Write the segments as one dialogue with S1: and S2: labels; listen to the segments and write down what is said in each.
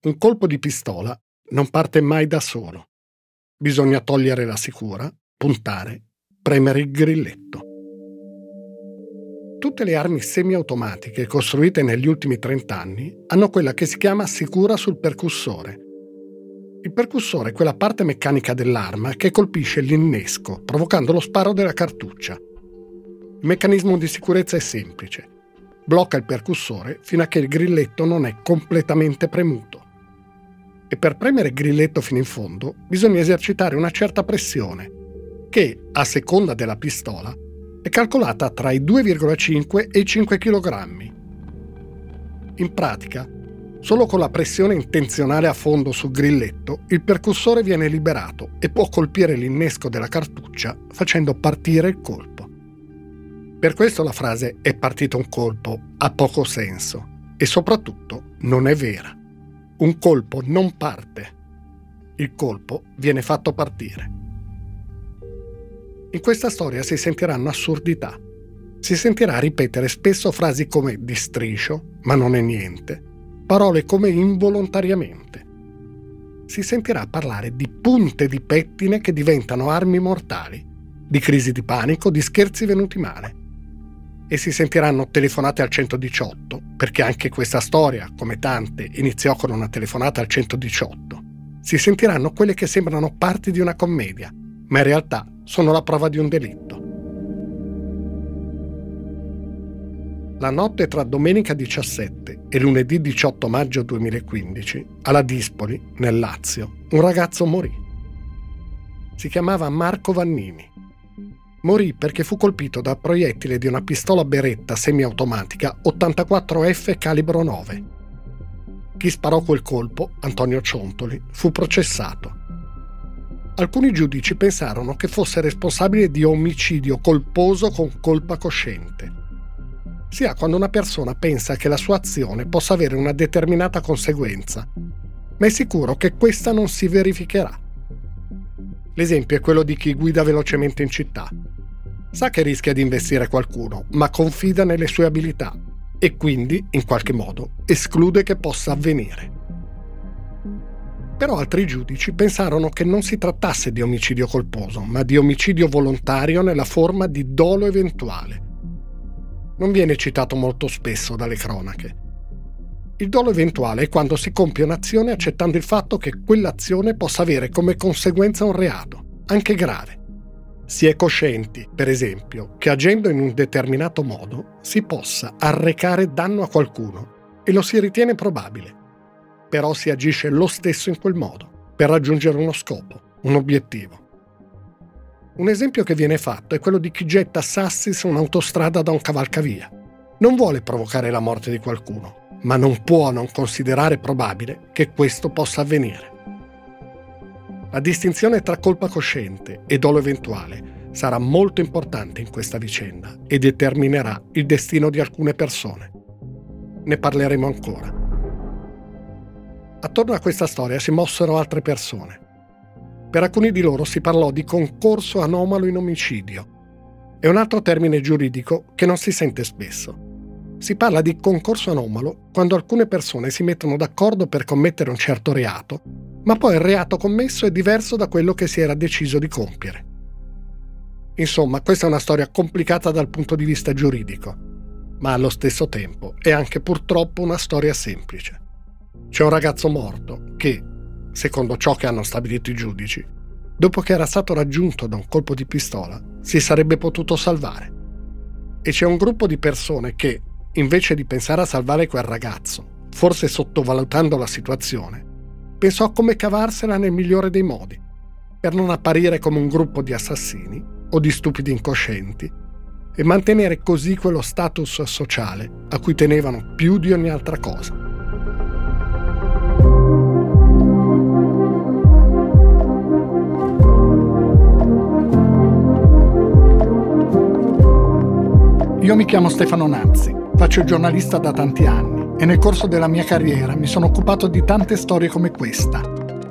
S1: Un colpo di pistola non parte mai da solo. Bisogna togliere la sicura, puntare, premere il grilletto. Tutte le armi semiautomatiche costruite negli ultimi 30 anni hanno quella che si chiama sicura sul percussore. Il percussore è quella parte meccanica dell'arma che colpisce l'innesco, provocando lo sparo della cartuccia. Il meccanismo di sicurezza è semplice. Blocca il percussore fino a che il grilletto non è completamente premuto e per premere il grilletto fino in fondo bisogna esercitare una certa pressione, che, a seconda della pistola, è calcolata tra i 2,5 e i 5 kg. In pratica, solo con la pressione intenzionale a fondo sul grilletto, il percussore viene liberato e può colpire l'innesco della cartuccia facendo partire il colpo. Per questo la frase è partito un colpo ha poco senso e soprattutto non è vera. Un colpo non parte, il colpo viene fatto partire. In questa storia si sentiranno assurdità. Si sentirà ripetere spesso frasi come di striscio, ma non è niente, parole come involontariamente. Si sentirà parlare di punte di pettine che diventano armi mortali, di crisi di panico, di scherzi venuti male e si sentiranno telefonate al 118, perché anche questa storia, come tante, iniziò con una telefonata al 118. Si sentiranno quelle che sembrano parti di una commedia, ma in realtà sono la prova di un delitto. La notte tra domenica 17 e lunedì 18 maggio 2015, alla Dispoli, nel Lazio, un ragazzo morì. Si chiamava Marco Vannini Morì perché fu colpito da proiettile di una pistola beretta semiautomatica 84F calibro 9. Chi sparò quel colpo, Antonio Ciontoli, fu processato. Alcuni giudici pensarono che fosse responsabile di omicidio colposo con colpa cosciente. Si ha quando una persona pensa che la sua azione possa avere una determinata conseguenza, ma è sicuro che questa non si verificherà. L'esempio è quello di chi guida velocemente in città. Sa che rischia di investire qualcuno, ma confida nelle sue abilità e quindi, in qualche modo, esclude che possa avvenire. Però altri giudici pensarono che non si trattasse di omicidio colposo, ma di omicidio volontario nella forma di dolo eventuale. Non viene citato molto spesso dalle cronache. Il dolo eventuale è quando si compie un'azione accettando il fatto che quell'azione possa avere come conseguenza un reato, anche grave. Si è coscienti, per esempio, che agendo in un determinato modo si possa arrecare danno a qualcuno e lo si ritiene probabile. Però si agisce lo stesso in quel modo, per raggiungere uno scopo, un obiettivo. Un esempio che viene fatto è quello di chi getta sassi su un'autostrada da un cavalcavia. Non vuole provocare la morte di qualcuno, ma non può non considerare probabile che questo possa avvenire. La distinzione tra colpa cosciente e dolo eventuale sarà molto importante in questa vicenda e determinerà il destino di alcune persone. Ne parleremo ancora. Attorno a questa storia si mossero altre persone. Per alcuni di loro si parlò di concorso anomalo in omicidio. È un altro termine giuridico che non si sente spesso. Si parla di concorso anomalo quando alcune persone si mettono d'accordo per commettere un certo reato, ma poi il reato commesso è diverso da quello che si era deciso di compiere. Insomma, questa è una storia complicata dal punto di vista giuridico, ma allo stesso tempo è anche purtroppo una storia semplice. C'è un ragazzo morto che, secondo ciò che hanno stabilito i giudici, dopo che era stato raggiunto da un colpo di pistola, si sarebbe potuto salvare. E c'è un gruppo di persone che, invece di pensare a salvare quel ragazzo, forse sottovalutando la situazione, pensò a come cavarsela nel migliore dei modi, per non apparire come un gruppo di assassini o di stupidi incoscienti, e mantenere così quello status sociale a cui tenevano più di ogni altra cosa. Io mi chiamo Stefano Nazzi Faccio il giornalista da tanti anni e nel corso della mia carriera mi sono occupato di tante storie come questa,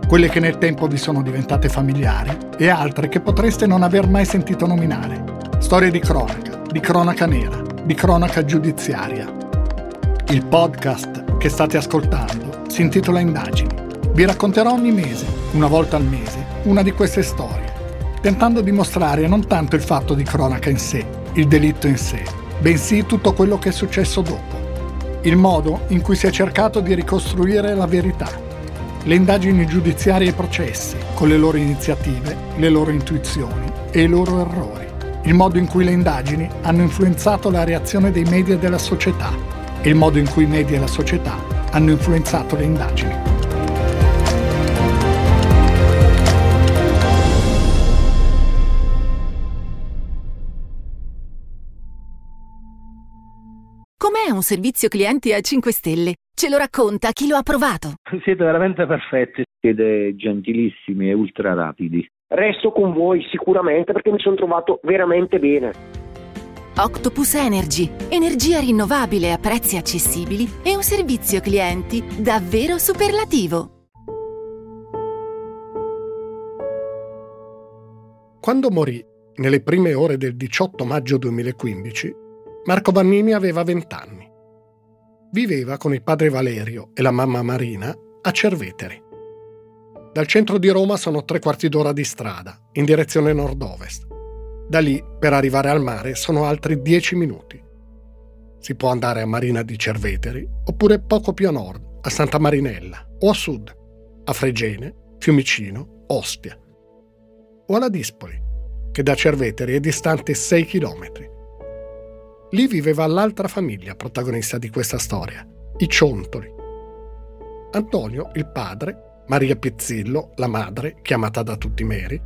S1: quelle che nel tempo vi sono diventate familiari e altre che potreste non aver mai sentito nominare. Storie di cronaca, di cronaca nera, di cronaca giudiziaria. Il podcast che state ascoltando
S2: si intitola Indagini. Vi racconterò ogni mese, una volta al mese, una di queste storie, tentando di mostrare non tanto il fatto di cronaca in sé, il delitto in sé, bensì tutto quello che è successo dopo, il modo in cui si è cercato di ricostruire la verità, le indagini giudiziarie e processi, con le loro iniziative, le loro intuizioni e i loro errori, il modo in cui le indagini hanno influenzato la reazione dei media e della società e il modo in cui i media e la società hanno influenzato le indagini.
S3: Un servizio clienti a 5 stelle? Ce lo racconta chi lo ha provato.
S4: Siete veramente perfetti, siete gentilissimi e ultra rapidi.
S5: Resto con voi sicuramente perché mi sono trovato veramente bene.
S3: Octopus Energy, energia rinnovabile a prezzi accessibili e un servizio clienti davvero superlativo.
S1: Quando morì, nelle prime ore del 18 maggio 2015, Marco Vannini aveva 20 anni. Viveva con il padre Valerio e la mamma Marina a Cerveteri. Dal centro di Roma sono tre quarti d'ora di strada, in direzione nord-ovest. Da lì, per arrivare al mare, sono altri dieci minuti. Si può andare a Marina di Cerveteri, oppure poco più a nord, a Santa Marinella, o a sud, a Fregene, Fiumicino, Ostia. O alla Dispoli, che da Cerveteri è distante 6 chilometri. Lì viveva l'altra famiglia protagonista di questa storia, i Ciontoli. Antonio, il padre, Maria Pizzillo, la madre, chiamata da tutti Mary,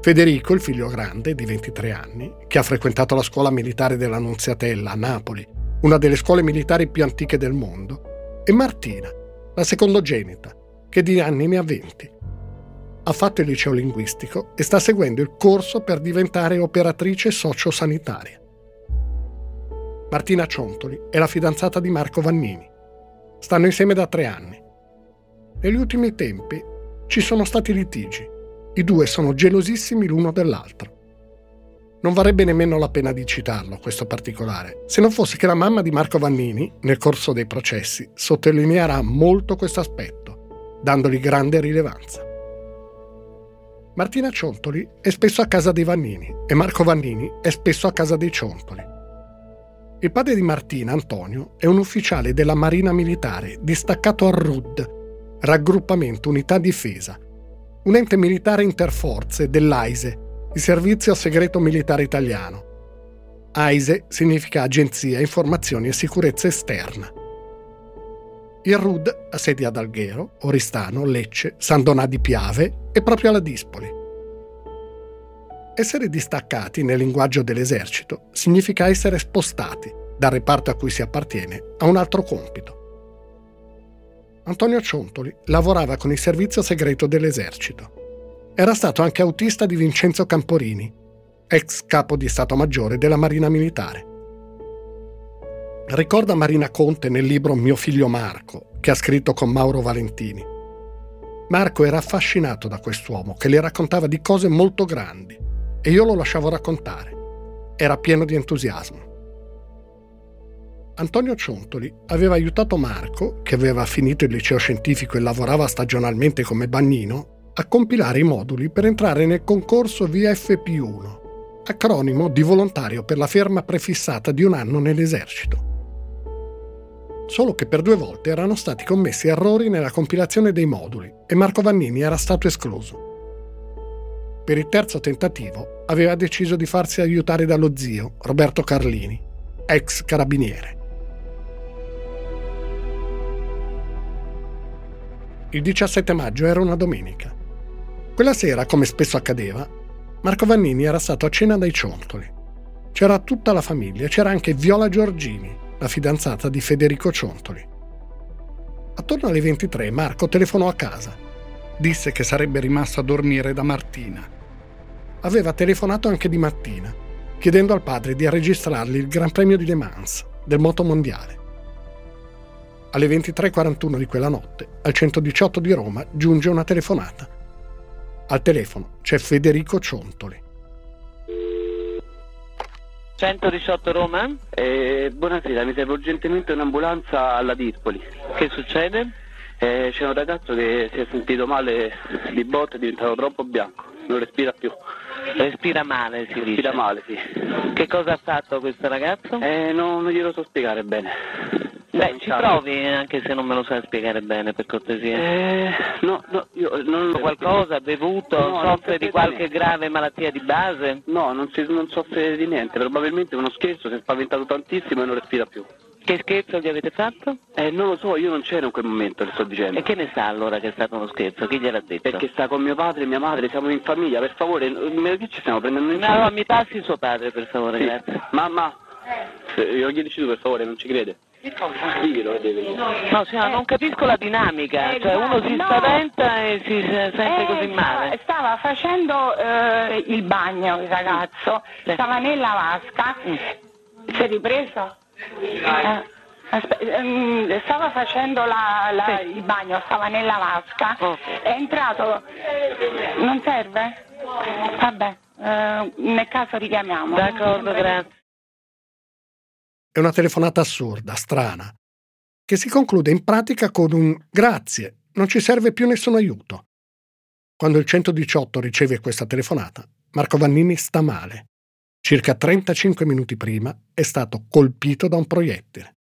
S1: Federico, il figlio grande di 23 anni, che ha frequentato la scuola militare della Nunziatella a Napoli, una delle scuole militari più antiche del mondo, e Martina, la secondogenita, che di anni ne ha 20. Ha fatto il liceo linguistico e sta seguendo il corso per diventare operatrice sociosanitaria. Martina Ciontoli è la fidanzata di Marco Vannini. Stanno insieme da tre anni negli ultimi tempi ci sono stati litigi. I due sono gelosissimi l'uno dell'altro. Non varrebbe nemmeno la pena di citarlo, questo particolare, se non fosse che la mamma di Marco Vannini, nel corso dei processi, sottolineerà molto questo aspetto, dandogli grande rilevanza. Martina Ciontoli è spesso a casa dei Vannini e Marco Vannini è spesso a casa dei Ciontoli. Il padre di Martina, Antonio, è un ufficiale della Marina Militare distaccato a RUD, Raggruppamento Unità Difesa, un ente militare interforze dell'AISE, il Servizio Segreto Militare Italiano. AISE significa Agenzia Informazioni e Sicurezza Esterna. Il RUD ha sedi ad Alghero, Oristano, Lecce, San Donà di Piave e proprio alla Dispoli. Essere distaccati nel linguaggio dell'esercito significa essere spostati dal reparto a cui si appartiene a un altro compito. Antonio Ciontoli lavorava con il servizio segreto dell'esercito. Era stato anche autista di Vincenzo Camporini, ex capo di Stato Maggiore della Marina Militare. Ricorda Marina Conte nel libro Mio figlio Marco, che ha scritto con Mauro Valentini. Marco era affascinato da quest'uomo che le raccontava di cose molto grandi e io lo lasciavo raccontare. Era pieno di entusiasmo. Antonio Ciontoli aveva aiutato Marco, che aveva finito il liceo scientifico e lavorava stagionalmente come bagnino, a compilare i moduli per entrare nel concorso VFP1, acronimo di volontario per la ferma prefissata di un anno nell'esercito. Solo che per due volte erano stati commessi errori nella compilazione dei moduli e Marco Vannini era stato escluso. Per il terzo tentativo aveva deciso di farsi aiutare dallo zio, Roberto Carlini, ex carabiniere. Il 17 maggio era una domenica. Quella sera, come spesso accadeva, Marco Vannini era stato a cena dai Ciontoli. C'era tutta la famiglia, c'era anche Viola Giorgini, la fidanzata di Federico Ciontoli. Attorno alle 23 Marco telefonò a casa. Disse che sarebbe rimasto a dormire da Martina. Aveva telefonato anche di mattina, chiedendo al padre di registrargli il Gran Premio di Le Mans del moto mondiale. Alle 23.41 di quella notte, al 118 di Roma, giunge una telefonata. Al telefono c'è Federico Ciontoli.
S6: 118 Roma, eh, buonasera, mi serve urgentemente un'ambulanza alla Dispoli. Che succede?
S7: Eh, c'è un ragazzo che si è sentito male di botte, è diventato troppo bianco, non respira più.
S6: Respira male, si
S7: Respira
S6: dice.
S7: male, sì.
S6: Che cosa ha fatto questo ragazzo?
S7: Eh, no, non glielo so spiegare bene.
S6: Beh, ci provi, anche se non me lo sai spiegare bene, per cortesia.
S7: Eh, no, no, io non
S6: Qualcosa, ha bevuto,
S7: No, non
S6: soffre di qualche grave malattia di base?
S7: No, non, si, non soffre di niente, probabilmente uno scherzo, si è spaventato tantissimo e non respira più.
S6: Che scherzo gli avete fatto?
S7: Eh, non lo so, io non c'ero in quel momento, le sto dicendo.
S6: E che ne sa allora che è stato uno scherzo? Chi gliel'ha detto?
S7: Perché sta con mio padre e mia madre, siamo in famiglia, per favore, me- che ci stiamo prendendo in
S6: No,
S7: giro?
S6: no, mi passi suo padre, per favore,
S7: Sì.
S6: grazie.
S7: Mamma, eh, glielo chiedi tu per favore, non ci crede? Deve.
S6: No, signora, non capisco la dinamica, cioè uno si
S8: No.
S6: spaventa e si se- sente
S8: Eh,
S6: così male.
S8: Stava, facendo eh, il bagno il ragazzo,
S6: Sì.
S8: stava nella vasca, si è ripreso? Eh, aspe- ehm, stava facendo la- la- il bagno, stava nella vasca,
S6: Oh.
S8: è entrato, non serve? Vabbè, eh, nel caso richiamiamo.
S6: D'accordo, grazie.
S1: È una telefonata assurda, strana, che si conclude in pratica con un grazie, non ci serve più nessun aiuto. Quando il 118 riceve questa telefonata, Marco Vannini sta male. Circa 35 minuti prima è stato colpito da un proiettile.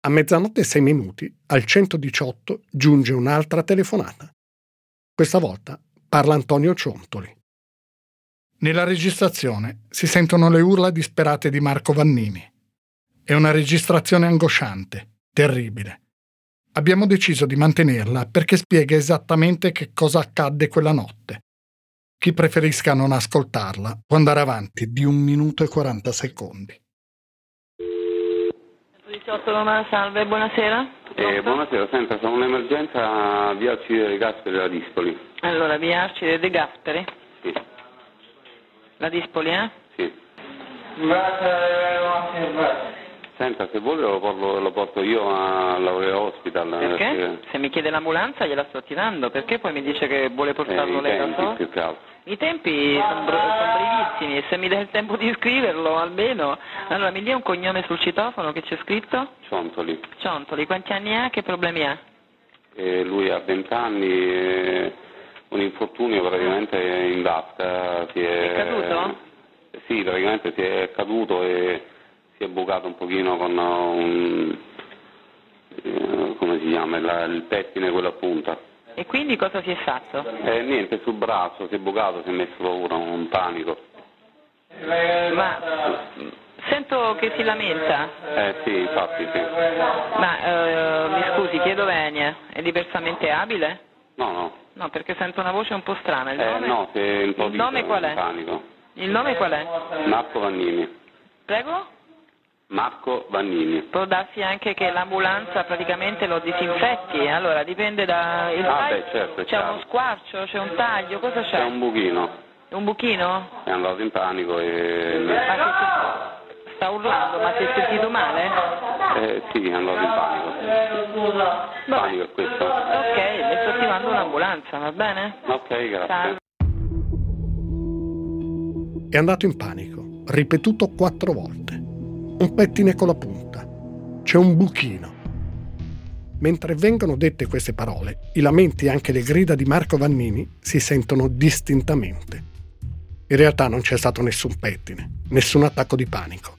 S1: A mezzanotte e 6 minuti, al 118 giunge un'altra telefonata. Questa volta parla Antonio Ciontoli.
S2: Nella registrazione si sentono le urla disperate di Marco Vannini. È una registrazione angosciante, terribile. Abbiamo deciso di mantenerla perché spiega esattamente che cosa accadde quella notte. Chi preferisca non ascoltarla può andare avanti di un minuto e 40 secondi.
S6: 18 Roma, salve, buonasera.
S7: Eh, buonasera, senta, sono un'emergenza via Alcide dei Gasperi della Dispoli.
S6: Allora, via Arcide De Gasperi,
S7: Sì,
S6: la Dispoli, eh?
S7: sì. Senta, se vuole lo porto, lo porto io all'Aurea Hospital.
S6: Perché? Se mi chiede l'ambulanza gliela sto attivando, perché poi mi dice che vuole
S7: eh,
S6: portarlo
S7: i
S6: lei da solo?
S7: più che altro.
S6: I tempi sono brevissimi e se mi dà il tempo di scriverlo almeno. Allora, mi dia un cognome sul citofono che c'è scritto?
S7: Ciontoli.
S6: Ciontoli, quanti anni ha? Che problemi ha?
S7: E lui ha 20 anni, e un infortunio praticamente in vasca. Si è,
S6: È caduto?
S7: Sì, praticamente si è caduto e si è bucato un pochino con un... eh, come si chiama? La- il pettine, quello a punta.
S6: E quindi cosa si è fatto?
S7: Eh, niente, sul braccio, si è bucato, si è messo paura, un panico.
S6: Ma sento che si lamenta.
S7: Eh sì, infatti sì.
S6: Ma eh, mi scusi, chiedo venia, è diversamente abile?
S7: No, no.
S6: No, perché sento una voce un po' strana. Il
S7: Eh,
S6: nome,
S7: no, si è improvviso,
S6: il nome qual è?
S7: un panico.
S6: Il nome qual è?
S7: Marco Vannini.
S6: Prego?
S7: Marco Vannini.
S6: Può darsi anche che l'ambulanza praticamente lo disinfetti, allora dipende da... il
S7: Ah, beh, certo,
S6: c'è
S7: chiaro.
S6: uno squarcio, c'è un taglio, cosa c'è?
S7: C'è un buchino,
S6: Un buchino?
S7: è andato in panico e...
S6: Ma si- sta urlando, ma si è sentito male?
S7: Eh, sì, è andato in panico. Panico è questo.
S6: Ok, le sto attivando un'ambulanza, va bene?
S7: Ok, grazie.
S6: Salve.
S1: È andato in panico, ripetuto quattro volte. Un pettine con la punta. C'è un buchino. Mentre vengono dette queste parole, i lamenti e anche le grida di Marco Vannini si sentono distintamente. In realtà non c'è stato nessun pettine, nessun attacco di panico.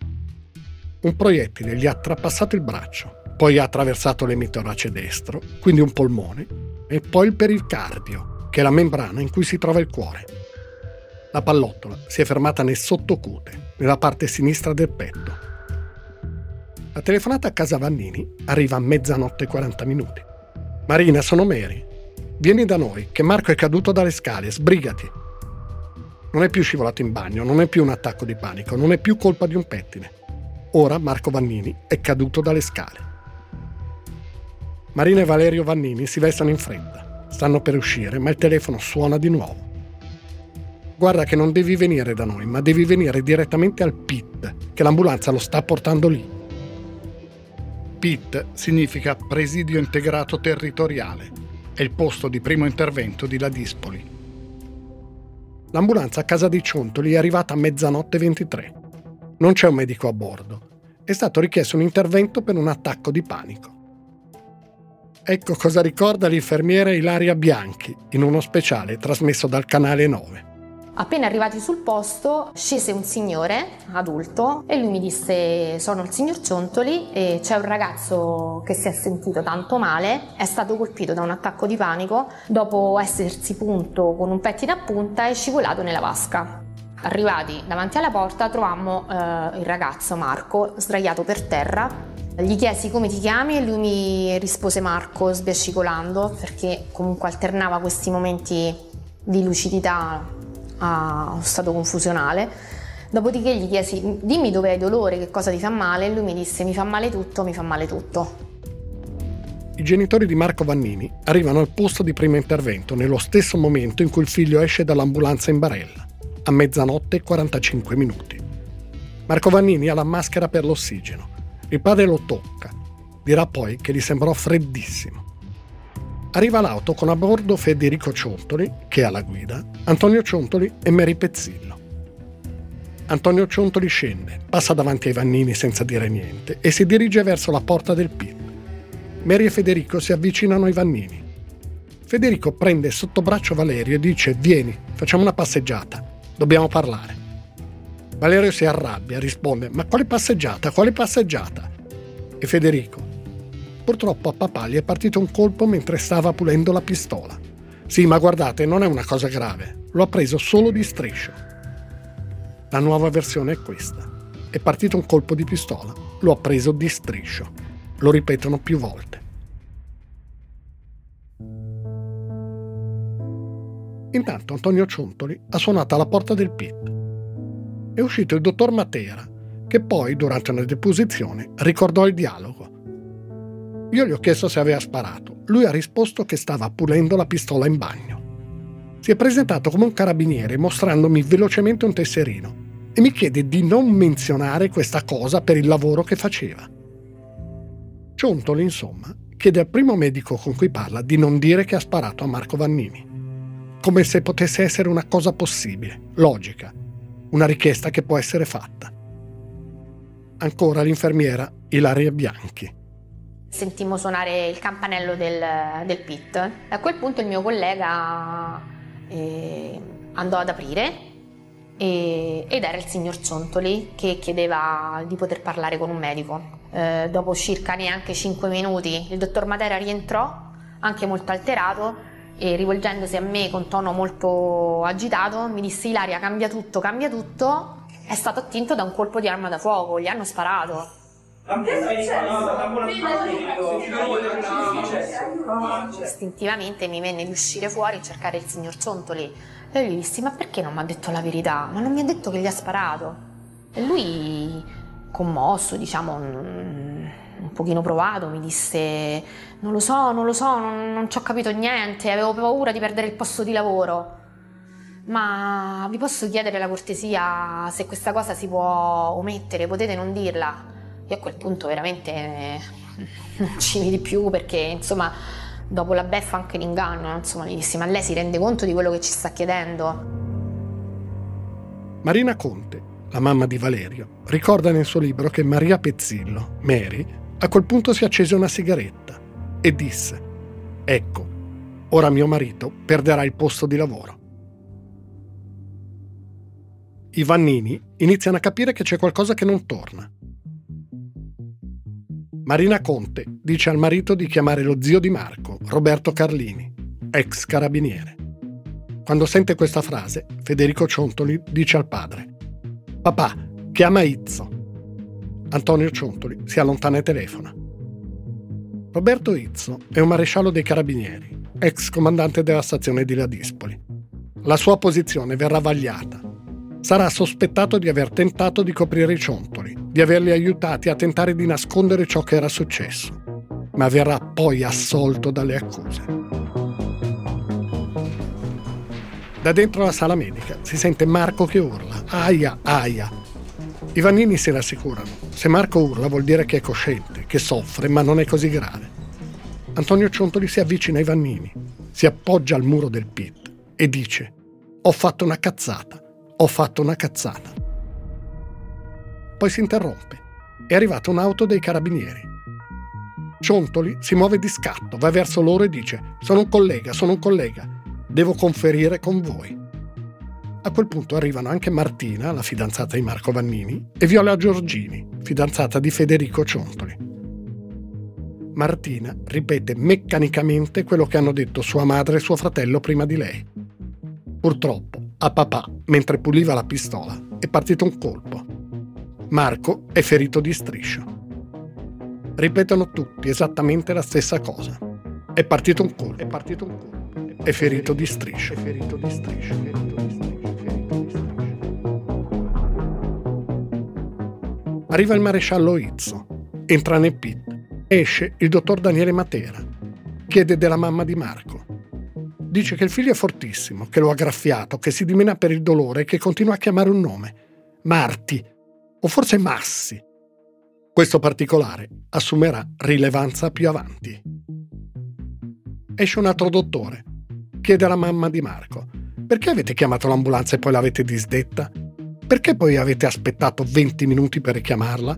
S1: Un proiettile gli ha trapassato il braccio, poi ha attraversato l'emitorace destro, quindi un polmone, e poi il pericardio, che è la membrana in cui si trova il cuore. La pallottola si è fermata nel sottocute, nella parte sinistra del petto. La telefonata a casa Vannini arriva a mezzanotte e 40 minuti. Marina, sono Mary. Vieni da noi, che Marco è caduto dalle scale, sbrigati. Non è più scivolato in bagno, non è più un attacco di panico, non è più colpa di un pettine. Ora Marco Vannini è caduto dalle scale. Marina e Valerio Vannini si vestono in fretta. Stanno per uscire, ma il telefono suona di nuovo. Guarda che non devi venire da noi, ma devi venire direttamente al PIT, che l'ambulanza lo sta portando lì.
S2: PIT significa Presidio Integrato Territoriale. È il posto di primo intervento di La Dispoli.
S1: L'ambulanza a casa di Ciontoli è arrivata a mezzanotte 23. Non c'è un medico a bordo. È stato richiesto un intervento per un attacco di panico. ecco cosa ricorda l'infermiera Ilaria Bianchi in uno speciale trasmesso dal canale 9.
S9: Appena arrivati sul posto scese un signore adulto e lui mi disse sono il signor Ciontoli e c'è un ragazzo che si è sentito tanto male, è stato colpito da un attacco di panico dopo essersi punto con un pettine a punta e scivolato nella vasca. Arrivati davanti alla porta trovammo eh, il ragazzo Marco sdraiato per terra. Gli chiesi come ti chiami e lui mi rispose Marco sbiascicolando perché comunque alternava questi momenti di lucidità a uno stato confusionale. Dopodiché gli chiesi dimmi dove hai dolore, che cosa ti fa male e lui mi disse mi fa male tutto, mi fa male tutto.
S1: I genitori di Marco Vannini arrivano al posto di primo intervento nello stesso momento in cui il figlio esce dall'ambulanza in barella, a mezzanotte e 45 minuti. Marco Vannini ha la maschera per l'ossigeno. Il padre lo tocca. Dirà poi che gli sembrò freddissimo. Arriva l'auto con a bordo Federico Ciontoli, che è alla guida, Antonio Ciontoli e Mary Pezzillo. Antonio Ciontoli scende, passa davanti ai Vannini senza dire niente e si dirige verso la porta del PIL. Mary e Federico si avvicinano ai Vannini. Federico prende sotto braccio Valerio e dice Vieni, facciamo una passeggiata, dobbiamo parlare. Valerio si arrabbia, risponde Ma quale passeggiata? Quale passeggiata? E Federico Purtroppo a papà gli è partito un colpo mentre stava pulendo la pistola. Sì, ma guardate, non è una cosa grave. Lo ha preso solo di striscio. La nuova versione è questa. È partito un colpo di pistola. Lo ha preso di striscio. Lo ripetono più volte. Intanto Antonio Ciontoli ha suonato alla porta del PIT. È uscito il dottor Matera, che poi, durante una deposizione, ricordò il dialogo io gli ho chiesto se aveva sparato. Lui ha risposto che stava pulendo la pistola in bagno. Si è presentato come un carabiniere mostrandomi velocemente un tesserino e mi chiede di non menzionare questa cosa per il lavoro che faceva. Ciontoli, insomma, chiede al primo medico con cui parla di non dire che ha sparato a Marco Vannini. Come se potesse essere una cosa possibile, logica, una richiesta che può essere fatta. Ancora l'infermiera Ilaria Bianchi.
S9: Sentimmo suonare il campanello del, del pit. A quel punto il mio collega eh, andò ad aprire e, ed era il signor Ciontoli che chiedeva di poter parlare con un medico. Eh, dopo circa neanche 5 minuti il dottor Matera rientrò, anche molto alterato, e rivolgendosi a me con tono molto agitato mi disse Ilaria cambia tutto, cambia tutto, è stato attinto da un colpo di arma da fuoco, gli hanno sparato. Istintivamente mi venne di uscire fuori e cercare il signor Ciontoli e gli dissi ma perché non mi ha detto la verità? Ma non mi ha detto che gli ha sparato. E lui, commosso, diciamo, un, un pochino provato, mi disse non lo so, non lo so, non, non ci ho capito niente, avevo paura di perdere il posto di lavoro. Ma vi posso chiedere la cortesia se questa cosa si può omettere, potete non dirla? Io a quel punto veramente eh, non ci vedi più perché insomma dopo la beffa anche l'inganno, insomma gli dissi ma lei si rende conto di quello che ci sta chiedendo?
S1: Marina Conte, la mamma di Valerio, ricorda nel suo libro che Maria Pezzillo, Mary, a quel punto si accese una sigaretta e disse Ecco, ora mio marito perderà il posto di lavoro. I Vannini iniziano a capire che c'è qualcosa che non torna Marina Conte dice al marito di chiamare lo zio di Marco, Roberto Carlini, ex carabiniere. Quando sente questa frase, Federico Ciontoli dice al padre: Papà, chiama Izzo. Antonio Ciontoli si allontana e telefona. Roberto Izzo è un maresciallo dei carabinieri, ex comandante della stazione di Ladispoli. La sua posizione verrà vagliata. Sarà sospettato di aver tentato di coprire i ciontoli di averli aiutati a tentare di nascondere ciò che era successo, ma verrà poi assolto dalle accuse. Da dentro la sala medica si sente Marco che urla, aia, aia. I Vannini si rassicurano. Se Marco urla vuol dire che è cosciente, che soffre, ma non è così grave. Antonio Ciontoli si avvicina ai Vannini, si appoggia al muro del pit e dice, ho fatto una cazzata, ho fatto una cazzata. Poi si interrompe. È arrivata un'auto dei carabinieri. Ciontoli si muove di scatto, va verso loro e dice Sono un collega, sono un collega, devo conferire con voi. A quel punto arrivano anche Martina, la fidanzata di Marco Vannini, e Viola Giorgini, fidanzata di Federico Ciontoli. Martina ripete meccanicamente quello che hanno detto sua madre e suo fratello prima di lei. Purtroppo, a papà, mentre puliva la pistola, è partito un colpo. Marco è ferito di striscio. Ripetono tutti esattamente la stessa cosa. È partito un colpo. È partito un colpo. È ferito di striscio. È ferito di striscio. Arriva il maresciallo Izzo. Entra nel pit. Esce il dottor Daniele Matera. Chiede della mamma di Marco. Dice che il figlio è fortissimo, che lo ha graffiato, che si dimena per il dolore e che continua a chiamare un nome. Marti. O forse Massi. Questo particolare assumerà rilevanza più avanti. Esce un altro dottore. Chiede alla mamma di Marco: Perché avete chiamato l'ambulanza e poi l'avete disdetta? Perché poi avete aspettato 20 minuti per richiamarla?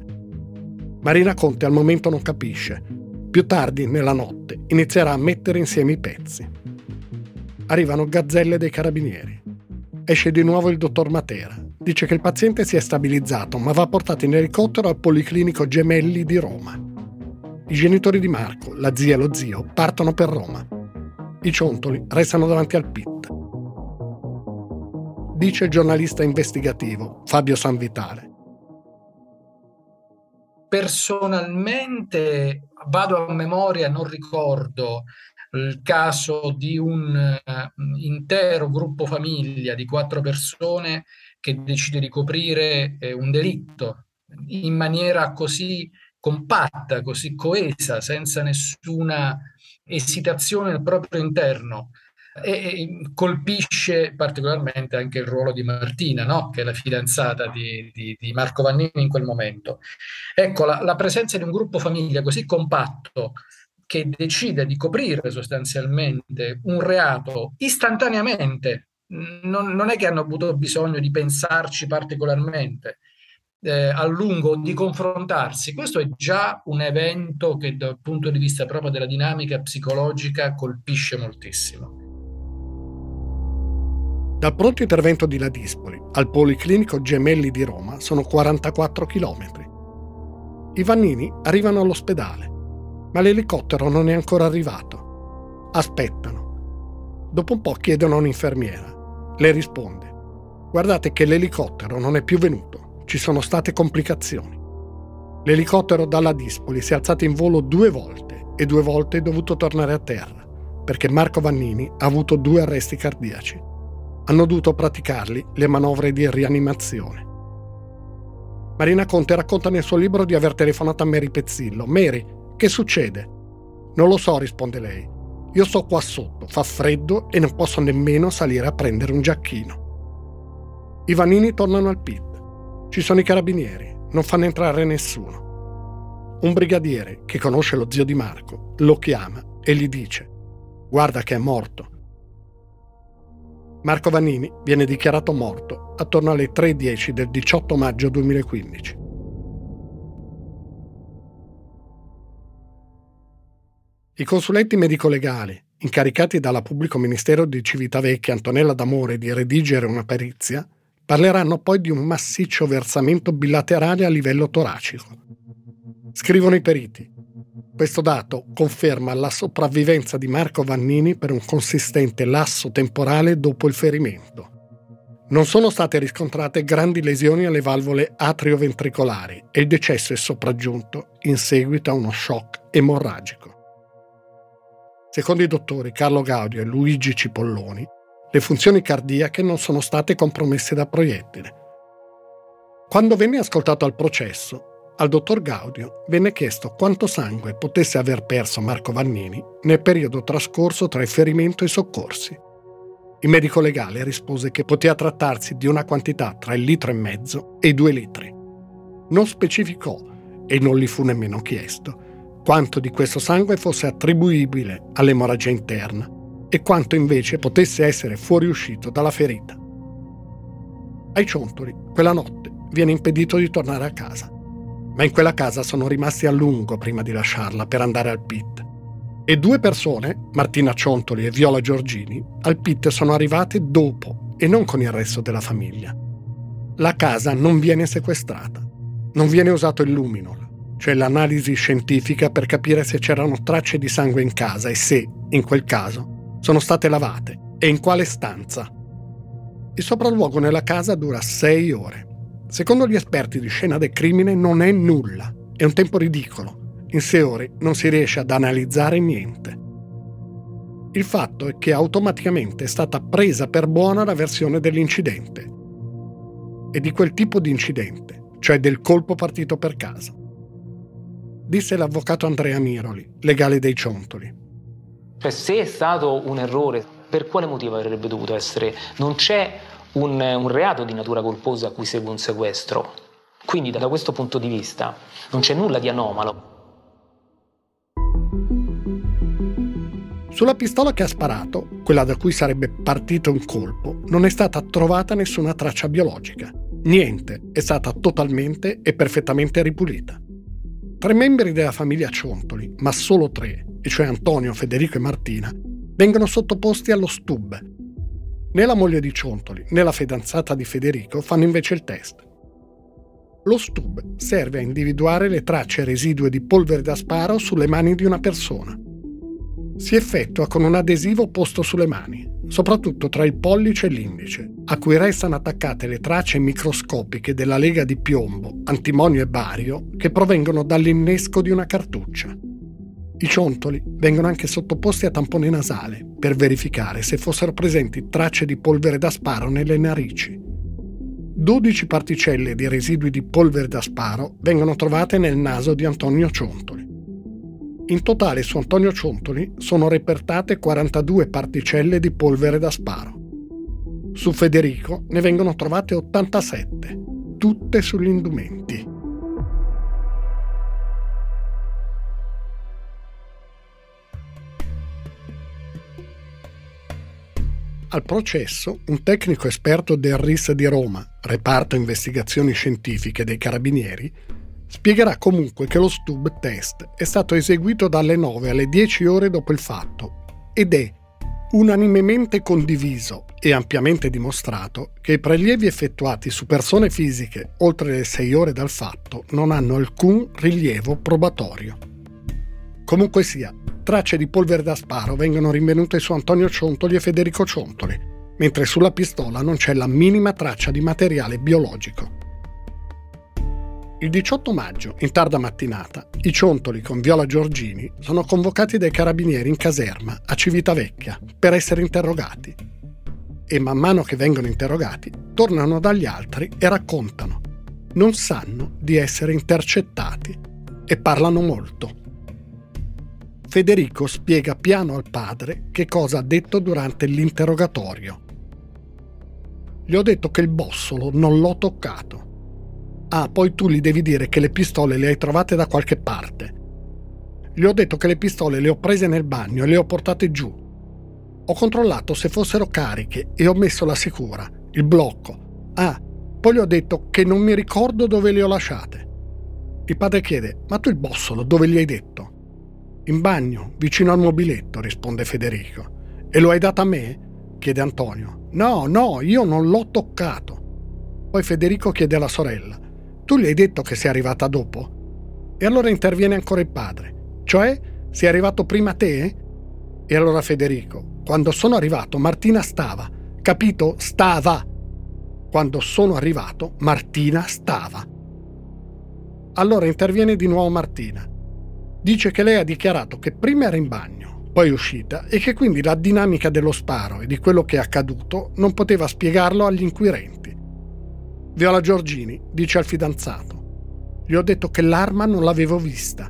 S1: Marina Conte al momento non capisce. Più tardi, nella notte, inizierà a mettere insieme i pezzi. Arrivano gazzelle dei carabinieri. Esce di nuovo il dottor Matera. Dice che il paziente si è stabilizzato, ma va portato in elicottero al Policlinico Gemelli di Roma. I genitori di Marco, la zia e lo zio, partono per Roma. I ciontoli restano davanti al PIT. Dice il giornalista investigativo Fabio Sanvitale.
S10: Personalmente vado a memoria, non ricordo il caso di un uh, intero gruppo famiglia di quattro persone che decide di coprire eh, un delitto in maniera così compatta, così coesa, senza nessuna esitazione nel proprio interno. E colpisce particolarmente anche il ruolo di Martina, no? che è la fidanzata di, di, di, Marco Vannini in quel momento. Ecco, la, la presenza di un gruppo famiglia così compatto che decide di coprire sostanzialmente un reato istantaneamente non, non, è che hanno avuto bisogno di pensarci particolarmente eh, a lungo, di confrontarsi. Questo è già un evento che dal punto di vista proprio della dinamica psicologica colpisce moltissimo.
S1: Dal pronto intervento di Ladispoli al Policlinico Gemelli di Roma sono 44 km. I Vannini arrivano all'ospedale, ma l'elicottero non è ancora arrivato. Aspettano. Dopo un po' chiedono a un'infermiera le risponde, guardate che l'elicottero non è più venuto, ci sono state complicazioni. L'elicottero dalla Dispoli si è alzato in volo due volte e due volte è dovuto tornare a terra, perché Marco Vannini ha avuto due arresti cardiaci. Hanno dovuto praticargli le manovre di rianimazione. Marina Conte racconta nel suo libro di aver telefonato a Mary Pezzillo. Mary, che succede? Non lo so, risponde lei. Io sto qua sotto, fa freddo e non posso nemmeno salire a prendere un giacchino. I vanini tornano al pit. Ci sono i carabinieri, non fanno entrare nessuno. Un brigadiere che conosce lo zio di Marco lo chiama e gli dice: Guarda che è morto. Marco Vanini viene dichiarato morto attorno alle 3.10 del 18 maggio 2015. I consulenti medico-legali, incaricati dalla Pubblico Ministero di Civitavecchia Antonella D'Amore di redigere una perizia, parleranno poi di un massiccio versamento bilaterale a livello toracico. Scrivono i periti. Questo dato conferma la sopravvivenza di Marco Vannini per un consistente lasso temporale dopo il ferimento. Non sono state riscontrate grandi lesioni alle valvole atrioventricolari e il decesso è sopraggiunto in seguito a uno shock emorragico. Secondo i dottori Carlo Gaudio e Luigi Cipolloni, le funzioni cardiache non sono state compromesse da proiettile. Quando venne ascoltato al processo, al dottor Gaudio venne chiesto quanto sangue potesse aver perso Marco Vannini nel periodo trascorso tra il ferimento e i soccorsi. Il medico legale rispose che poteva trattarsi di una quantità tra il litro e mezzo e i due litri. Non specificò, e non gli fu nemmeno chiesto, quanto di questo sangue fosse attribuibile all'emorragia interna e quanto invece potesse essere fuoriuscito dalla ferita. Ai ciontoli, quella notte, viene impedito di tornare a casa. ma in quella casa sono rimasti a lungo prima di lasciarla per andare al pit. E due persone, Martina Ciontoli e Viola Giorgini, al pit sono arrivate dopo e non con il resto della famiglia. La casa non viene sequestrata, non viene usato il luminol, cioè l'analisi scientifica per capire se c'erano tracce di sangue in casa e se, in quel caso, sono state lavate e in quale stanza. Il sopralluogo nella casa dura sei ore. Secondo gli esperti di scena del crimine non è nulla, è un tempo ridicolo in sei ore non si riesce ad analizzare niente. Il fatto è che automaticamente è stata presa per buona la versione dell'incidente. E di quel tipo di incidente, cioè del colpo partito per casa. Disse l'avvocato Andrea Miroli, legale dei Ciontoli.
S11: Cioè, se è stato un errore, per quale motivo avrebbe dovuto essere? Non c'è un, un reato di natura colposa a cui segue un sequestro. Quindi da questo punto di vista non c'è nulla di anomalo.
S1: Sulla pistola che ha sparato, quella da cui sarebbe partito un colpo, non è stata trovata nessuna traccia biologica. Niente, è stata totalmente e perfettamente ripulita. Tre membri della famiglia Ciontoli, ma solo tre, e cioè Antonio, Federico e Martina, vengono sottoposti allo stub. Né la moglie di Ciontoli né la fidanzata di Federico fanno invece il test. Lo stub serve a individuare le tracce residue di polvere da sparo sulle mani di una persona si effettua con un adesivo posto sulle mani, soprattutto tra il pollice e l'indice, a cui restano attaccate le tracce microscopiche della lega di piombo, antimonio e bario che provengono dall'innesco di una cartuccia. I ciontoli vengono anche sottoposti a tampone nasale per verificare se fossero presenti tracce di polvere da sparo nelle narici. 12 particelle di residui di polvere da sparo vengono trovate nel naso di Antonio Ciontoli. In totale su Antonio Ciontoli sono repertate 42 particelle di polvere da sparo. Su Federico ne vengono trovate 87, tutte sugli indumenti. Al processo, un tecnico esperto del RIS di Roma, reparto investigazioni scientifiche dei carabinieri, Spiegherà comunque che lo stub test è stato eseguito dalle 9 alle 10 ore dopo il fatto ed è unanimemente condiviso e ampiamente dimostrato che i prelievi effettuati su persone fisiche oltre le 6 ore dal fatto non hanno alcun rilievo probatorio. Comunque sia, tracce di polvere da sparo vengono rinvenute su Antonio Ciontoli e Federico Ciontoli, mentre sulla pistola non c'è la minima traccia di materiale biologico. Il 18 maggio, in tarda mattinata, i Ciontoli con Viola Giorgini sono convocati dai carabinieri in caserma a Civitavecchia per essere interrogati. E man mano che vengono interrogati, tornano dagli altri e raccontano. Non sanno di essere intercettati e parlano molto. Federico spiega piano al padre che cosa ha detto durante l'interrogatorio. Gli ho detto che il bossolo non l'ho toccato Ah, poi tu gli devi dire che le pistole le hai trovate da qualche parte. Gli ho detto che le pistole le ho prese nel bagno e le ho portate giù. Ho controllato se fossero cariche e ho messo la sicura, il blocco. Ah, poi gli ho detto che non mi ricordo dove le ho lasciate. Il padre chiede: Ma tu il bossolo dove gli hai detto? In bagno, vicino al mobiletto, risponde Federico. E lo hai dato a me? chiede Antonio. No, no, io non l'ho toccato. Poi Federico chiede alla sorella: tu gli hai detto che sei arrivata dopo? E allora interviene ancora il padre. Cioè, sei arrivato prima te? E allora Federico, quando sono arrivato Martina stava. Capito? Stava. Quando sono arrivato Martina stava. Allora interviene di nuovo Martina. Dice che lei ha dichiarato che prima era in bagno, poi uscita e che quindi la dinamica dello sparo e di quello che è accaduto non poteva spiegarlo agli inquirenti. Viola Giorgini dice al fidanzato: Gli ho detto che l'arma non l'avevo vista.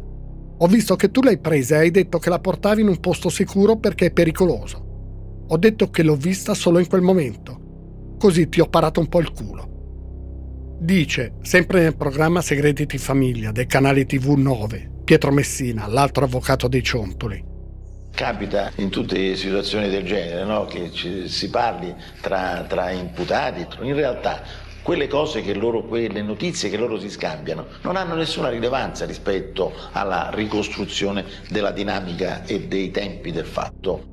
S1: Ho visto che tu l'hai presa e hai detto che la portavi in un posto sicuro perché è pericoloso. Ho detto che l'ho vista solo in quel momento. Così ti ho parato un po' il culo. Dice, sempre nel programma Segreti di Famiglia del canale TV 9, Pietro Messina, l'altro avvocato dei Ciontoli.
S12: Capita in tutte le situazioni del genere no? che ci, si parli tra, tra imputati. In realtà quelle cose che loro, quelle notizie che loro si scambiano non hanno nessuna rilevanza rispetto alla ricostruzione della dinamica e dei tempi del fatto.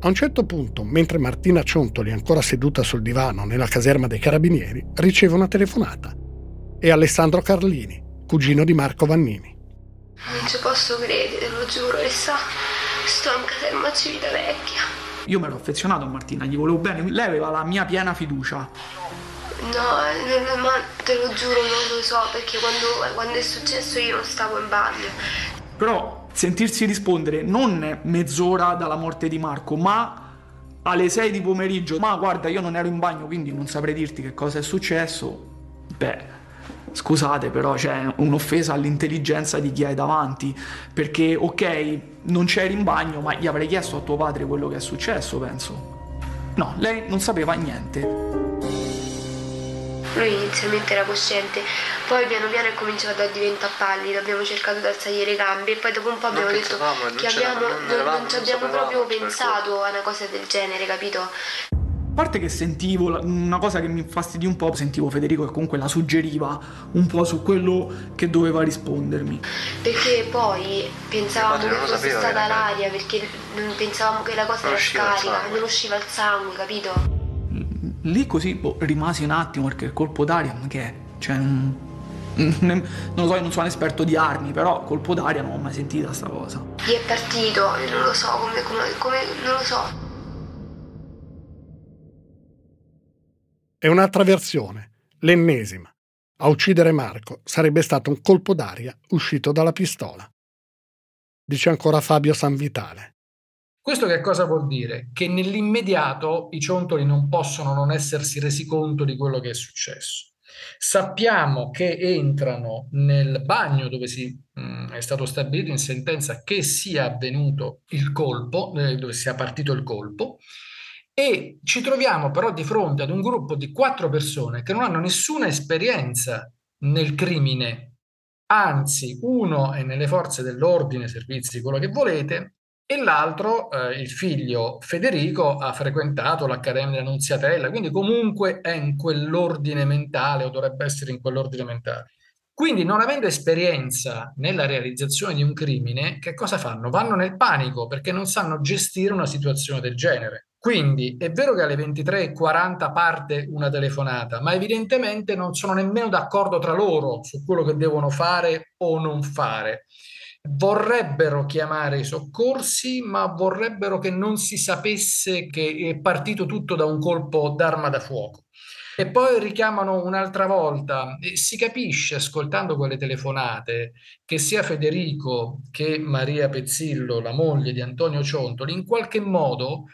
S1: A un certo punto, mentre Martina Ciontoli, ancora seduta sul divano nella caserma dei carabinieri, riceve una telefonata. È Alessandro Carlini, cugino di Marco Vannini.
S13: Non ci posso credere, te lo giuro, e sa, sto in caserma Civitavecchia.
S14: Io mi ero affezionato a Martina, gli volevo bene, lei aveva la mia piena fiducia.
S13: No, ma te lo giuro non lo so perché quando, quando è successo io non stavo in bagno.
S14: Però sentirsi rispondere non mezz'ora dalla morte di Marco, ma alle 6 di pomeriggio, ma guarda io non ero in bagno quindi non saprei dirti che cosa è successo, beh scusate però c'è un'offesa all'intelligenza di chi hai davanti, perché ok non c'eri in bagno ma gli avrei chiesto a tuo padre quello che è successo penso. No, lei non sapeva niente.
S13: Lui inizialmente era cosciente, poi piano piano è cominciato a diventare pallido, abbiamo cercato di alzare le gambe e poi dopo un po' abbiamo detto che abbiamo, non, non, non ci abbiamo proprio pensato a una cosa del genere, capito?
S14: A parte che sentivo una cosa che mi infastidia un po', sentivo Federico che comunque la suggeriva un po' su quello che doveva rispondermi.
S13: Perché poi pensavamo che fosse stata l'aria, perché pensavamo che la cosa non era scarica, non usciva il sangue, capito?
S14: Lì così boh, rimasi un attimo perché il colpo d'aria, ma che è? Cioè, non, non lo so, io non sono un esperto di armi, però colpo d'aria non ho mai sentito sta cosa.
S13: Chi è partito? Non lo so, come, come, come non lo so.
S1: È un'altra versione, l'ennesima. A uccidere Marco sarebbe stato un colpo d'aria uscito dalla pistola. Dice ancora Fabio Sanvitale.
S10: Questo che cosa vuol dire? Che nell'immediato i ciontoli non possono non essersi resi conto di quello che è successo. Sappiamo che entrano nel bagno dove si, mh, mm, è stato stabilito in sentenza che sia avvenuto il colpo, eh, dove sia partito il colpo, e ci troviamo però di fronte ad un gruppo di quattro persone che non hanno nessuna esperienza nel crimine, anzi uno è nelle forze dell'ordine, servizi, quello che volete, e l'altro, eh, il figlio Federico, ha frequentato l'Accademia della Nunziatella, quindi comunque è in quell'ordine mentale o dovrebbe essere in quell'ordine mentale. Quindi, non avendo esperienza nella realizzazione di un crimine, che cosa fanno? Vanno nel panico perché non sanno gestire una situazione del genere. Quindi è vero che alle 23.40 parte una telefonata, ma evidentemente non sono nemmeno d'accordo tra loro su quello che devono fare o non fare vorrebbero chiamare i soccorsi, ma vorrebbero che non si sapesse che è partito tutto da un colpo d'arma da fuoco. E poi richiamano un'altra volta, e si capisce ascoltando quelle telefonate che sia Federico che Maria Pezzillo, la moglie di Antonio Ciontoli, in qualche modo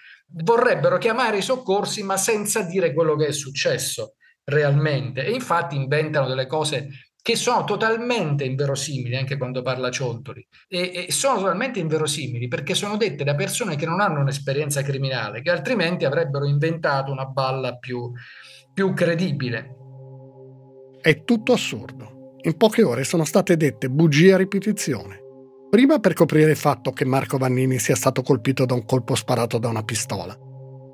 S10: vorrebbero chiamare i soccorsi ma senza dire quello che è successo realmente. E infatti inventano delle cose che sono totalmente inverosimili anche quando parla Ciontoli e, e, sono totalmente inverosimili perché sono dette da persone che non hanno un'esperienza criminale che altrimenti avrebbero inventato una balla più, più credibile.
S1: È tutto assurdo. In poche ore sono state dette bugie a ripetizione. Prima per coprire il fatto che Marco Vannini sia stato colpito da un colpo sparato da una pistola,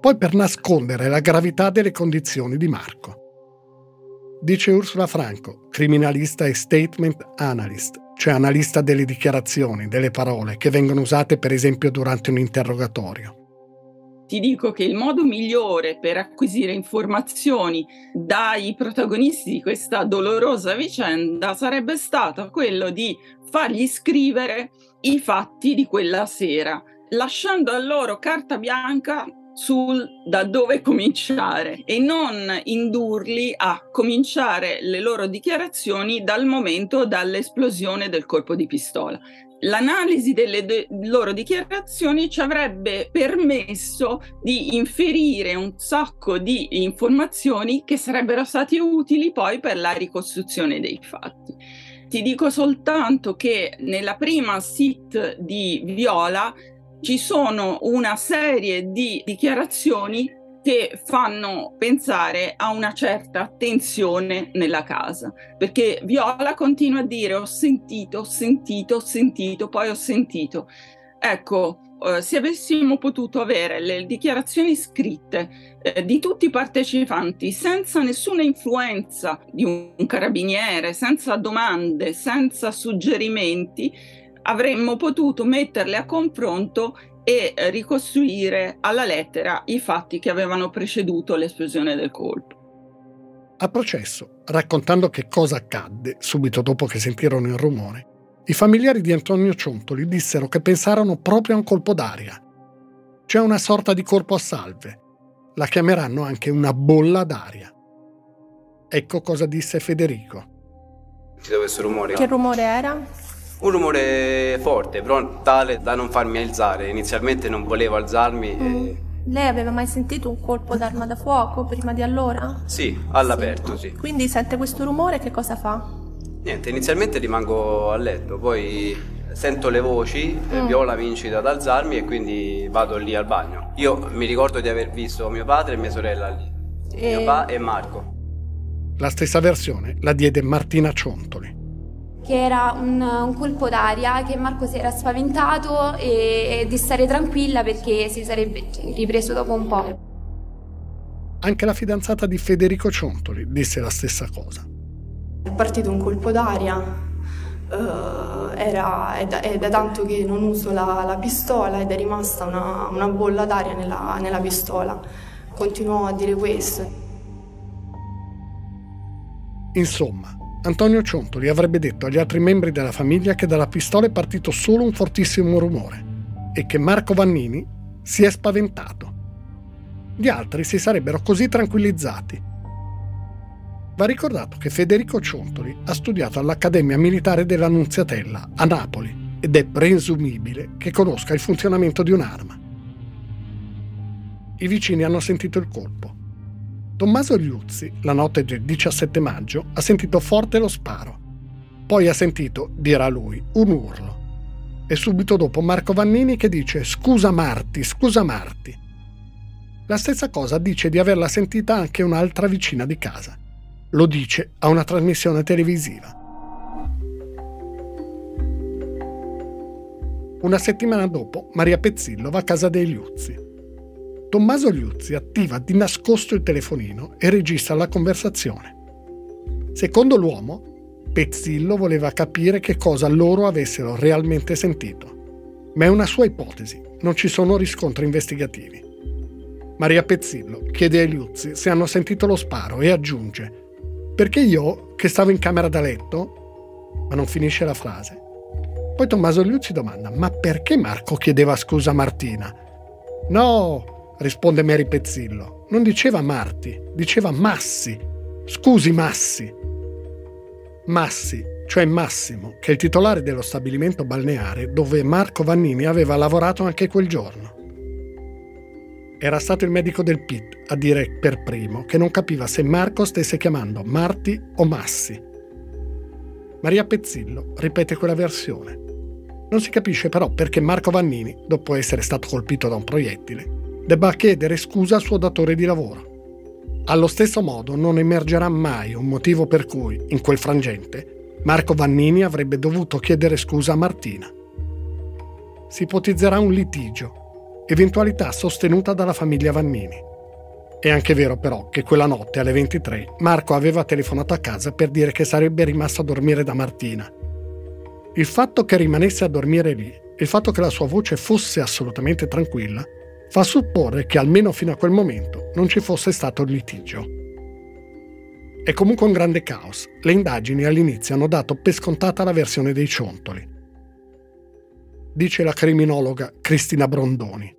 S1: poi per nascondere la gravità delle condizioni di Marco. Dice Ursula Franco, criminalista e statement analyst, cioè analista delle dichiarazioni, delle parole che vengono usate per esempio durante un interrogatorio.
S15: Ti dico che il modo migliore per acquisire informazioni dai protagonisti di questa dolorosa vicenda sarebbe stato quello di fargli scrivere i fatti di quella sera, lasciando a loro carta bianca sul da dove cominciare e non indurli a cominciare le loro dichiarazioni dal momento dall'esplosione del colpo di pistola. L'analisi delle de- loro dichiarazioni ci avrebbe permesso di inferire un sacco di informazioni che sarebbero state utili poi per la ricostruzione dei fatti. Ti dico soltanto che nella prima sit di Viola ci sono una serie di dichiarazioni che fanno pensare a una certa tensione nella casa, perché Viola continua a dire ho sentito, ho sentito, ho sentito, poi ho sentito. Ecco, eh, se avessimo potuto avere le dichiarazioni scritte eh, di tutti i partecipanti senza nessuna influenza di un, carabiniere, senza domande, senza suggerimenti, avremmo potuto metterle a confronto e eh, ricostruire alla lettera i fatti che avevano preceduto l'esplosione del colpo.
S1: A processo, raccontando che cosa accadde subito dopo che sentirono il rumore, i familiari di Antonio Ciontoli dissero che pensarono proprio a un colpo d'aria. C'è una sorta di colpo a salve. La chiameranno anche una bolla d'aria. Ecco cosa disse Federico.
S16: Sentito questo rumore?
S17: Che rumore era?
S16: Un rumore forte, però tale da non farmi alzare. Inizialmente non volevo alzarmi. Mm. E...
S17: Lei aveva mai sentito un colpo d'arma da fuoco prima di allora?
S16: Sì, all'aperto, sì. sì.
S17: Quindi sente questo rumore, che cosa fa?
S16: Niente, inizialmente rimango a letto, poi sento le voci, mm. Viola mi incita ad alzarmi e quindi vado lì al bagno. Io mi ricordo di aver visto mio padre e mia sorella lì, e... mio papà e Marco.
S1: La stessa versione la diede Martina Ciontoli.
S18: Che era un, un colpo d'aria, che Marco si era spaventato e, e di stare tranquilla perché si sarebbe ripreso dopo un po'.
S1: Anche la fidanzata di Federico Ciontoli disse la stessa cosa.
S19: È partito un colpo d'aria, uh, era, è, da, è, da, tanto che non uso la, la pistola ed è rimasta una, una bolla d'aria nella, nella pistola. Continuò a dire questo.
S1: Insomma, Antonio Ciontoli avrebbe detto agli altri membri della famiglia che dalla pistola è partito solo un fortissimo rumore e che Marco Vannini si è spaventato. Gli altri si sarebbero così tranquillizzati Va ricordato che Federico Ciontoli ha studiato all'Accademia Militare dell'Annunziatella a Napoli ed è presumibile che conosca il funzionamento di un'arma. I vicini hanno sentito il colpo. Tommaso Liuzzi, la notte del 17 maggio, ha sentito forte lo sparo. Poi ha sentito, dirà lui, un urlo. E subito dopo Marco Vannini che dice scusa Marti, scusa Marti. La stessa cosa dice di averla sentita anche un'altra vicina di casa lo dice a una trasmissione televisiva. Una settimana dopo, Maria Pezzillo va a casa dei Liuzzi. Tommaso Liuzzi attiva di nascosto il telefonino e registra la conversazione. Secondo l'uomo, Pezzillo voleva capire che cosa loro avessero realmente sentito. Ma è una sua ipotesi, non ci sono riscontri investigativi. Maria Pezzillo chiede ai Liuzzi se hanno sentito lo sparo e aggiunge perché io, che stavo in camera da letto, ma non finisce la frase. Poi Tommaso Liuzzi domanda, ma perché Marco chiedeva scusa a Martina? No, risponde Mary Pezzillo, non diceva Marti, diceva Massi. Scusi Massi. Massi, cioè Massimo, che è il titolare dello stabilimento balneare dove Marco Vannini aveva lavorato anche quel giorno. Era stato il medico del PIT a dire per primo che non capiva se Marco stesse chiamando Marti o Massi. Maria Pezzillo ripete quella versione. Non si capisce però perché Marco Vannini, dopo essere stato colpito da un proiettile, debba chiedere scusa al suo datore di lavoro. Allo stesso modo non emergerà mai un motivo per cui, in quel frangente, Marco Vannini avrebbe dovuto chiedere scusa a Martina. Si ipotizzerà un litigio eventualità sostenuta dalla famiglia Vannini. È anche vero però che quella notte alle 23 Marco aveva telefonato a casa per dire che sarebbe rimasto a dormire da Martina. Il fatto che rimanesse a dormire lì il fatto che la sua voce fosse assolutamente tranquilla fa supporre che almeno fino a quel momento non ci fosse stato il litigio. È comunque un grande caos. Le indagini all'inizio hanno dato per scontata la versione dei ciontoli. Dice la criminologa Cristina Brondoni.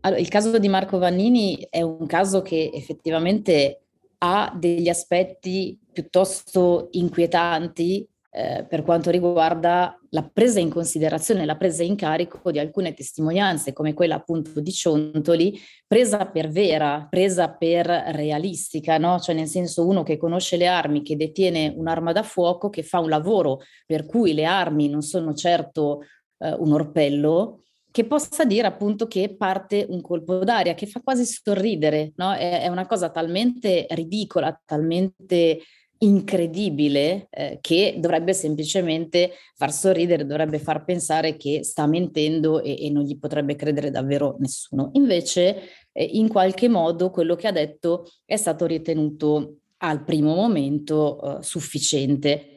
S20: Allora, il caso di Marco Vannini è un caso che effettivamente ha degli aspetti piuttosto inquietanti eh, per quanto riguarda la presa in considerazione, la presa in carico di alcune testimonianze, come quella appunto di Ciontoli, presa per vera, presa per realistica, no? Cioè nel senso uno che conosce le armi, che detiene un'arma da fuoco, che fa un lavoro per cui le armi non sono certo eh, un orpello, che possa dire appunto che parte un colpo d'aria, che fa quasi sorridere, no? È, è una cosa talmente ridicola, talmente incredibile eh, che dovrebbe semplicemente far sorridere, dovrebbe far pensare che sta mentendo e, e non gli potrebbe credere davvero nessuno. Invece, eh, in qualche modo, quello che ha detto è stato ritenuto al primo momento eh, sufficiente.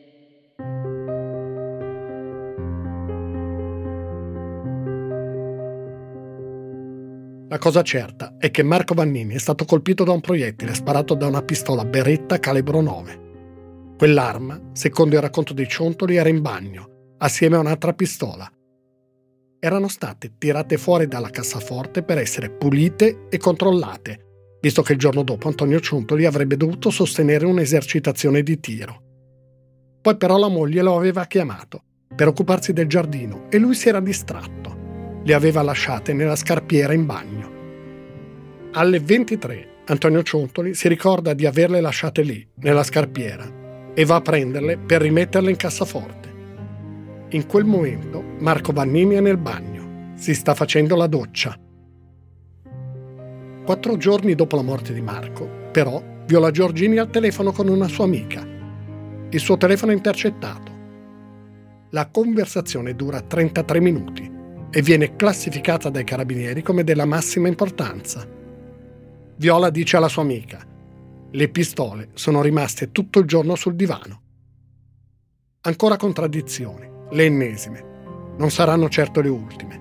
S1: La cosa certa è che Marco Vannini è stato colpito da un proiettile sparato da una pistola Beretta calibro 9. Quell'arma, secondo il racconto dei Ciontoli, era in bagno, assieme a un'altra pistola. Erano state tirate fuori dalla cassaforte per essere pulite e controllate, visto che il giorno dopo Antonio Ciontoli avrebbe dovuto sostenere un'esercitazione di tiro. Poi però la moglie lo aveva chiamato per occuparsi del giardino e lui si era distratto. Le aveva lasciate nella scarpiera in bagno. Alle 23 Antonio Ciontoli si ricorda di averle lasciate lì, nella scarpiera, e va a prenderle per rimetterle in cassaforte. In quel momento Marco Vannini è nel bagno, si sta facendo la doccia. Quattro giorni dopo la morte di Marco, però, Viola Giorgini al telefono con una sua amica. Il suo telefono è intercettato. La conversazione dura 33 minuti e viene classificata dai carabinieri come della massima importanza. Viola dice alla sua amica le pistole sono rimaste tutto il giorno sul divano. Ancora contraddizioni, le ennesime. Non saranno certo le ultime.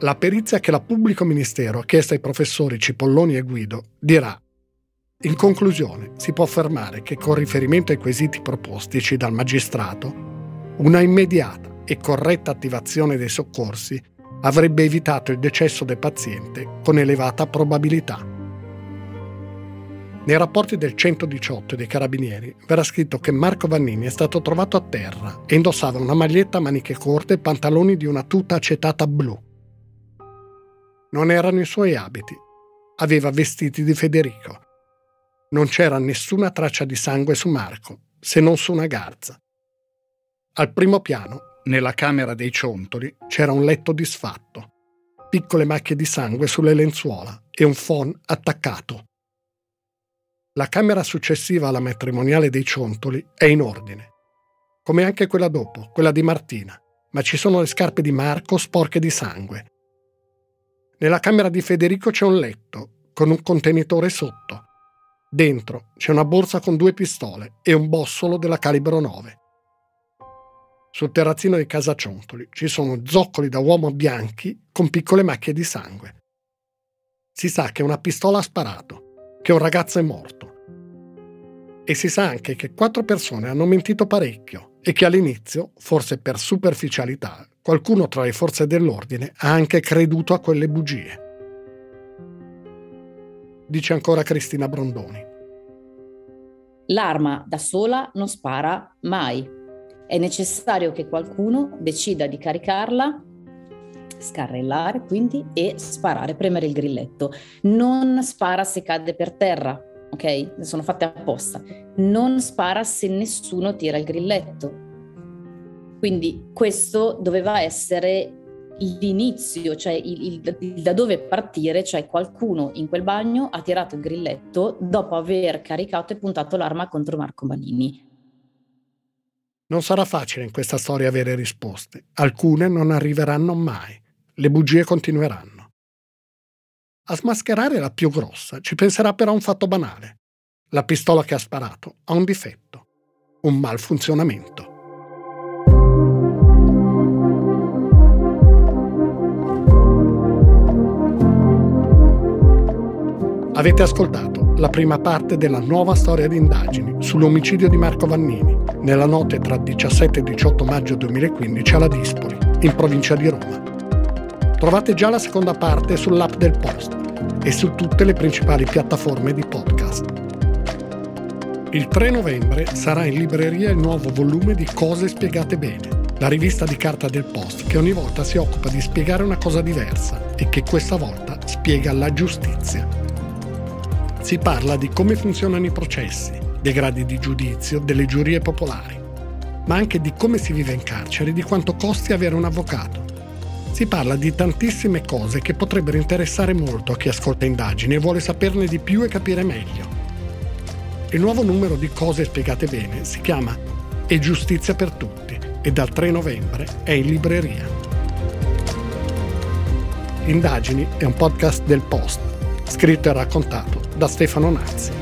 S1: La perizia che la pubblico ministero ha chiesto ai professori Cipolloni e Guido dirà in conclusione, si può affermare che con riferimento ai quesiti propostici dal magistrato, una immediata e corretta attivazione dei soccorsi avrebbe evitato il decesso del paziente con elevata probabilità. Nei rapporti del 118 dei carabinieri verrà scritto che Marco Vannini è stato trovato a terra e indossava una maglietta a maniche corte e pantaloni di una tuta acetata blu. Non erano i suoi abiti, aveva vestiti di Federico. Non c'era nessuna traccia di sangue su Marco, se non su una garza. Al primo piano, nella camera dei ciontoli, c'era un letto disfatto, piccole macchie di sangue sulle lenzuola e un phon attaccato. La camera successiva alla matrimoniale dei Ciontoli è in ordine, come anche quella dopo, quella di Martina, ma ci sono le scarpe di Marco sporche di sangue. Nella camera di Federico c'è un letto, con un contenitore sotto. Dentro c'è una borsa con due pistole e un bossolo della calibro 9. Sul terrazzino di casa Ciontoli ci sono zoccoli da uomo bianchi con piccole macchie di sangue. Si sa che una pistola ha sparato che un ragazzo è morto. E si sa anche che quattro persone hanno mentito parecchio e che all'inizio, forse per superficialità, qualcuno tra le forze dell'ordine ha anche creduto a quelle bugie. Dice ancora Cristina Brondoni.
S20: L'arma da sola non spara mai. È necessario che qualcuno decida di caricarla scarrellare quindi e sparare, premere il grilletto. Non spara se cade per terra, ok? Sono fatte apposta. Non spara se nessuno tira il grilletto. Quindi questo doveva essere l'inizio, cioè il, il, il, da dove partire, cioè qualcuno in quel bagno ha tirato il grilletto dopo aver caricato e puntato l'arma contro Marco Manini.
S1: Non sarà facile in questa storia avere risposte, alcune non arriveranno mai. Le bugie continueranno. A smascherare la più grossa ci penserà però un fatto banale. La pistola che ha sparato ha un difetto, un malfunzionamento. Avete ascoltato la prima parte della nuova storia di indagini sull'omicidio di Marco Vannini nella notte tra 17 e 18 maggio 2015 alla Dispoli, in provincia di Roma. Trovate già la seconda parte sull'app del Post e su tutte le principali piattaforme di podcast. Il 3 novembre sarà in libreria il nuovo volume di Cose spiegate bene, la rivista di carta del Post che ogni volta si occupa di spiegare una cosa diversa e che questa volta spiega la giustizia. Si parla di come funzionano i processi, dei gradi di giudizio, delle giurie popolari, ma anche di come si vive in carcere e di quanto costi avere un avvocato si parla di tantissime cose che potrebbero interessare molto a chi ascolta indagini e vuole saperne di più e capire meglio. Il nuovo numero di Cose spiegate bene si chiama E giustizia per tutti e dal 3 novembre è in libreria. Indagini è un podcast del Post, scritto e raccontato da Stefano Nazzi.